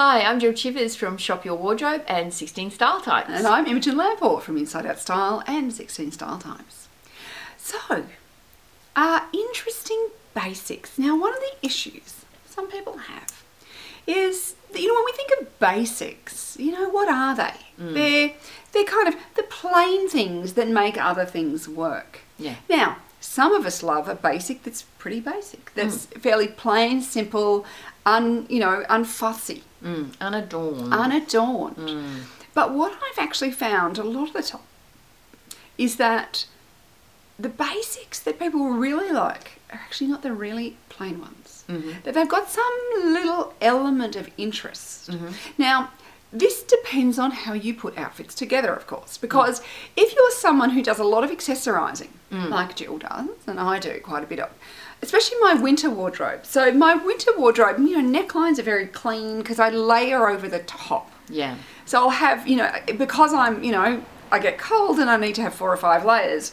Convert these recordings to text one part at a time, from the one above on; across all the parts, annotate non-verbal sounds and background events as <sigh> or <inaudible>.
Hi, I'm Jill Chivers from Shop Your Wardrobe and 16 Style Types. And I'm Imogen Lamport from Inside Out Style and 16 Style Types. So, uh, interesting basics. Now, one of the issues some people have is that, you know, when we think of basics, you know, what are they? Mm. They're, they're kind of the plain things that make other things work. Yeah. Now, some of us love a basic that's pretty basic, that's fairly plain, simple, un, you know, unfussy Mm, unadorned. unadorned. Mm. But what I've actually found a lot of the time is that the basics that people really like are actually not the really plain ones. Mm-hmm. That they've got some little element of interest. Mm-hmm. Now, this depends on how you put outfits together, of course, because if you're someone who does a lot of accessorizing, mm. like Jill does, and I do quite a bit of, especially my winter wardrobe. So my winter wardrobe, you know, necklines are very clean because I layer over the top. yeah. So I'll have, you know, because I'm, you know, I get cold and I need to have four or five layers.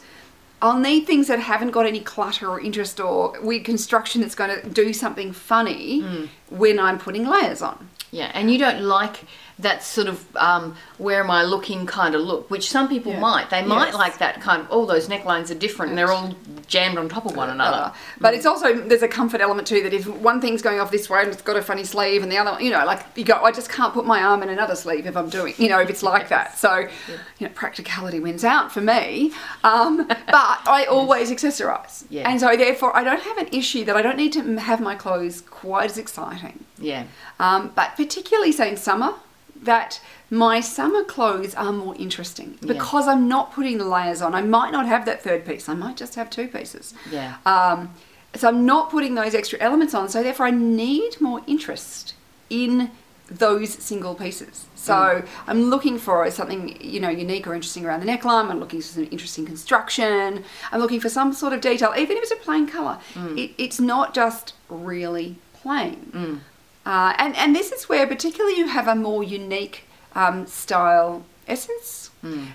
I'll need things that haven't got any clutter or interest or weird construction that's going to do something funny mm. when I'm putting layers on. Yeah, and you don't like that sort of um, where am I looking kind of look, which some people Yeah. might. They might like that kind of, oh, those necklines are different and they're all jammed on top of one another. But it's also there's a comfort element too that if one thing's going off this way and it's got a funny sleeve and the other, you know, like you go, I just can't put my arm in another sleeve if I'm doing, you know, if it's like that. So, you know, practicality wins out for me. Um, <laughs> but I always accessorize, Yeah. and so therefore I don't have an issue that I don't need to have my clothes quite as exciting. Yeah. Um, but particularly say in summer, that my summer clothes are more interesting because I'm not putting the layers on. I might not have that third piece. I might just have two pieces. Yeah. Um, so I'm not putting those extra elements on. So therefore, I need more interest in those single pieces. So I'm looking for something you know unique or interesting around the neckline. I'm looking for some interesting construction. I'm looking for some sort of detail, even if it's a plain color. It, it's not just really plain. Uh, and and this is where particularly you have a more unique um, style essence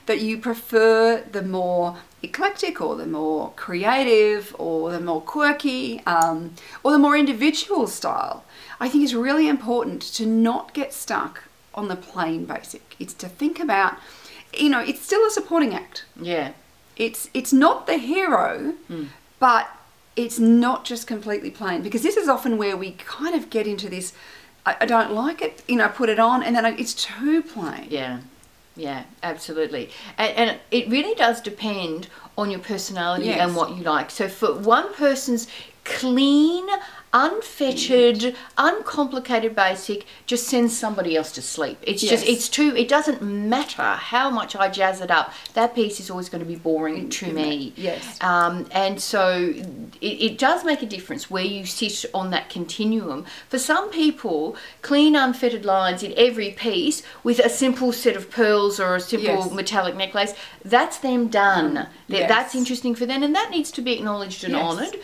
that you prefer the more eclectic or the more creative or the more quirky um, or the more individual style. I think it's really important to not get stuck on the plain basic. It's to think about, you know, it's still a supporting act. Yeah. It's it's not the hero, but it's not just completely plain because this is often where we kind of get into this. I, I don't like it, you know. Put it on, and then I, it's too plain. Yeah, yeah, absolutely. And, and it really does depend on your personality Yes. and what you like. So for one person's clean, unfettered, uncomplicated basic just sends somebody else to sleep. It's just it's too it doesn't matter how much I jazz it up. That piece is always going to be boring to me. Yes. Um, and so it, it does make a difference where you sit on that continuum. For some people, clean, unfettered lines in every piece with a simple set of pearls or a simple Yes. metallic necklace, that's them done. Yes. That's interesting for them, and that needs to be acknowledged and Yes. honoured.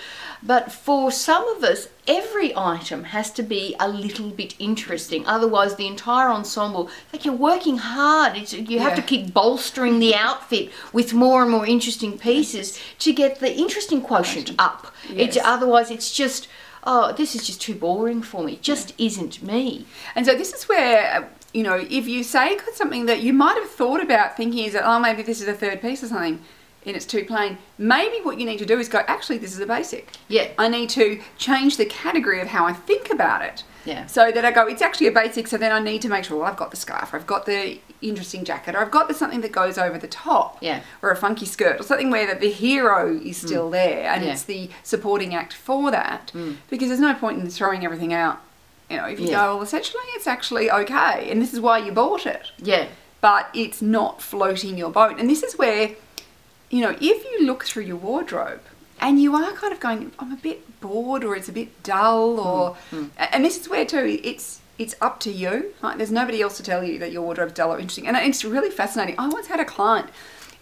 But for some of us, every item has to be a little bit interesting. Otherwise, the entire ensemble, like you're working hard. It's, you have to keep bolstering the outfit with more and more interesting pieces to get the interesting quotient up. It's Yes. otherwise it's just oh, this is just too boring for me. It just isn't me. And so this is where you know if you say something that you might have thought about thinking is that oh maybe this is a third piece or something. And it's too plain. Maybe what you need to do is go. Actually, this is a basic. Yeah. I need to change the category of how I think about it. Yeah. So that I go, it's actually a basic, so then I need to make sure, well, I've got the scarf, or I've got the interesting jacket, or I've got the something that goes over the top. Yeah. Or a funky skirt, or something where the, the hero is mm. still there and Yeah. it's the supporting act for that. Mm. Because there's no point in throwing everything out. You know, if you Yeah. go, well, essentially it's actually okay, and this is why you bought it Yeah. but it's not floating your boat. And this is where, you know, if you look through your wardrobe and you are kind of going, I'm a bit bored or it's a bit dull hmm, or, hmm. and this is where too, it's, it's up to you. Like, there's nobody else to tell you that your wardrobe's dull or interesting. And it's really fascinating. I once had a client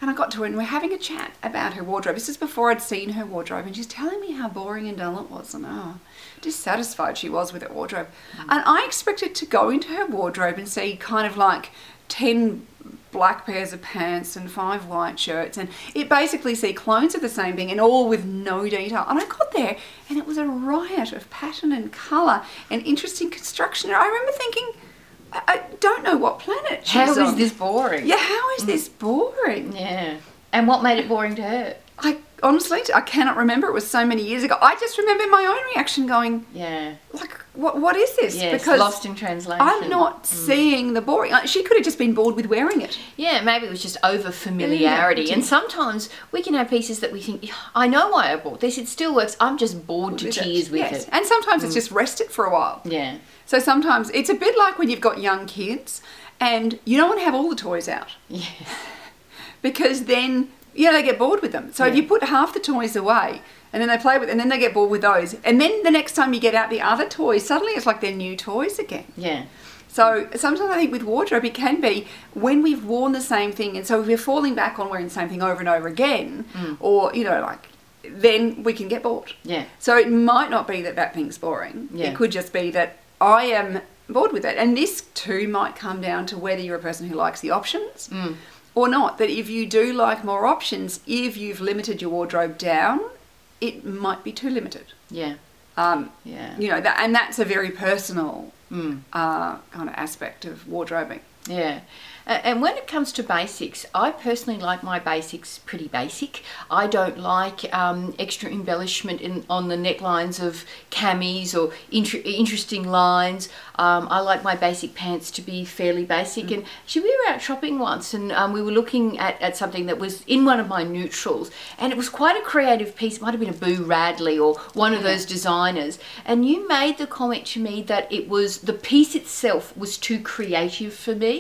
and I got to her and we're having a chat about her wardrobe. This is before I'd seen her wardrobe and she's telling me how boring and dull it was and oh, dissatisfied she was with her wardrobe. Hmm. And I expected to go into her wardrobe and see kind of like 10 black pairs of pants and five white shirts and it basically see clones of the same thing and all with no detail and I got there and it was a riot of pattern and colour and interesting construction and I remember thinking I, don't know what planet she's How is on. this boring? Yeah, how is mm. this boring? Yeah. And what made it boring to her? I honestly, I cannot remember. It was so many years ago. I just remember my own reaction going, Yeah. like, what, what is this? Yes, because lost in translation. I'm not mm. seeing the boring. like, She could have just been bored with wearing it. Yeah, maybe it was just over familiarity. Yeah. And sometimes we can have pieces that we think, I know why I bought this. It still works. I'm just bored to With it. tears with Yes. it. And sometimes it's mm. just rested for a while. Yeah. So sometimes it's a bit like when you've got young kids and you don't want to have all the toys out Yeah. <laughs> because then yeah they get bored with them. So if you put half the toys away and then they play with and then they get bored with those and then the next time you get out the other toys suddenly it's like they're new toys again. Yeah. So sometimes I think with wardrobe it can be when we've worn the same thing and so if we're falling back on wearing the same thing over and over again Mm. or you know like then we can get bored. Yeah. So it might not be that that thing's boring. Yeah. It could just be that I am bored with it. And this too might come down to whether you're a person who likes the options Mm. Or not. That if you do like more options, if you've limited your wardrobe down, it might be too limited. Yeah. Um, Yeah. you know, that, and that's a very personal Mm. uh, kind of aspect of wardrobing. Yeah. And when it comes to basics, I personally like my basics pretty basic. I don't like um, extra embellishment in, on the necklines of camis or inter- interesting lines. Um, I like my basic pants to be fairly basic. And actually, we were out shopping once and um, we were looking at, at something that was in one of my neutrals. And it was quite a creative piece. It might have been a Boo Radley or one of those designers. And you made the comment to me that it was the piece itself was too creative for me.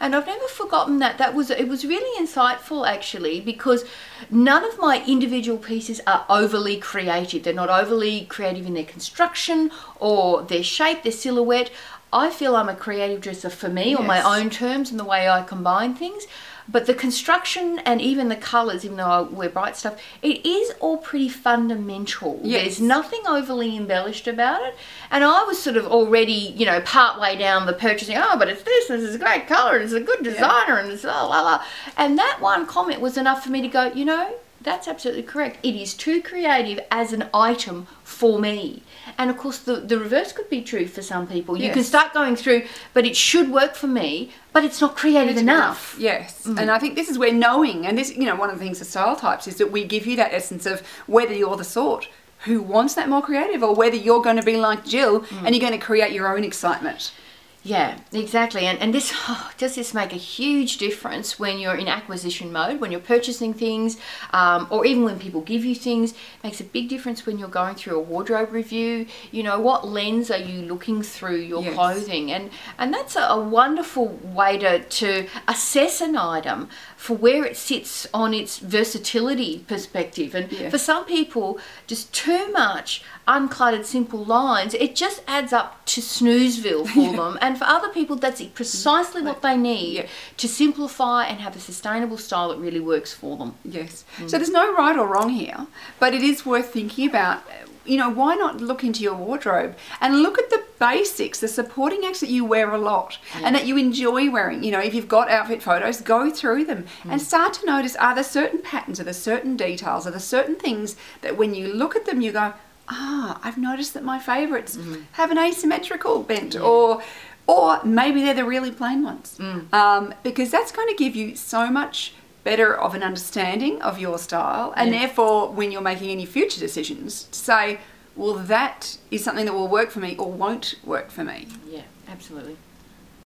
And I've never forgotten that. That was it was really insightful actually because none of my individual pieces are overly creative. They're not overly creative in their construction or their shape, their silhouette. I feel I'm a creative dresser for me on my own terms and the way I combine things. But the construction and even the colours, even though I wear bright stuff, it is all pretty fundamental. Yes. There's nothing overly embellished about it. And I was sort of already, you know, part way down the purchasing, oh, but it's this, this is a great colour, and it's a good designer, and it's la la la. And that one comment was enough for me to go, you know, that's absolutely correct. It is too creative as an item for me. And of course, the, the reverse could be true for some people. You can start going through, but it should work for me, but it's not creative It's enough. Yes. Mm. And I think this is where knowing, and this, you know, one of the things of style types is that we give you that essence of whether you're the sort who wants that more creative or whether you're going to be like Jill mm. and you're going to create your own excitement. Yeah, exactly. And, and this oh, does this make a huge difference when you're in acquisition mode, when you're purchasing things, um, or even when people give you things. It makes a big difference when you're going through a wardrobe review. You know, what lens are you looking through your Yes. clothing? And and that's a, a wonderful way to, to assess an item for where it sits on its versatility perspective. And Yeah. for some people, just too much uncluttered, simple lines, it just adds up to snoozeville for <laughs> them. And for other people, that's precisely what they need Yeah. to simplify and have a sustainable style that really works for them. Yes. Mm. So there's no right or wrong here, but it is worth thinking about. You know, why not look into your wardrobe and look at the basics, the supporting acts that you wear a lot and that you enjoy wearing. You know, if you've got outfit photos, go through them and mm. start to notice are there certain patterns, are there certain details, are there certain things that when you look at them, you go, ah, I've noticed that my favorites mm-hmm. have an asymmetrical bent or or maybe they're the really plain ones um, because that's going to give you so much better of an understanding of your style and Yeah. therefore when you're making any future decisions to say well that is something that will work for me or won't work for me Yeah, absolutely.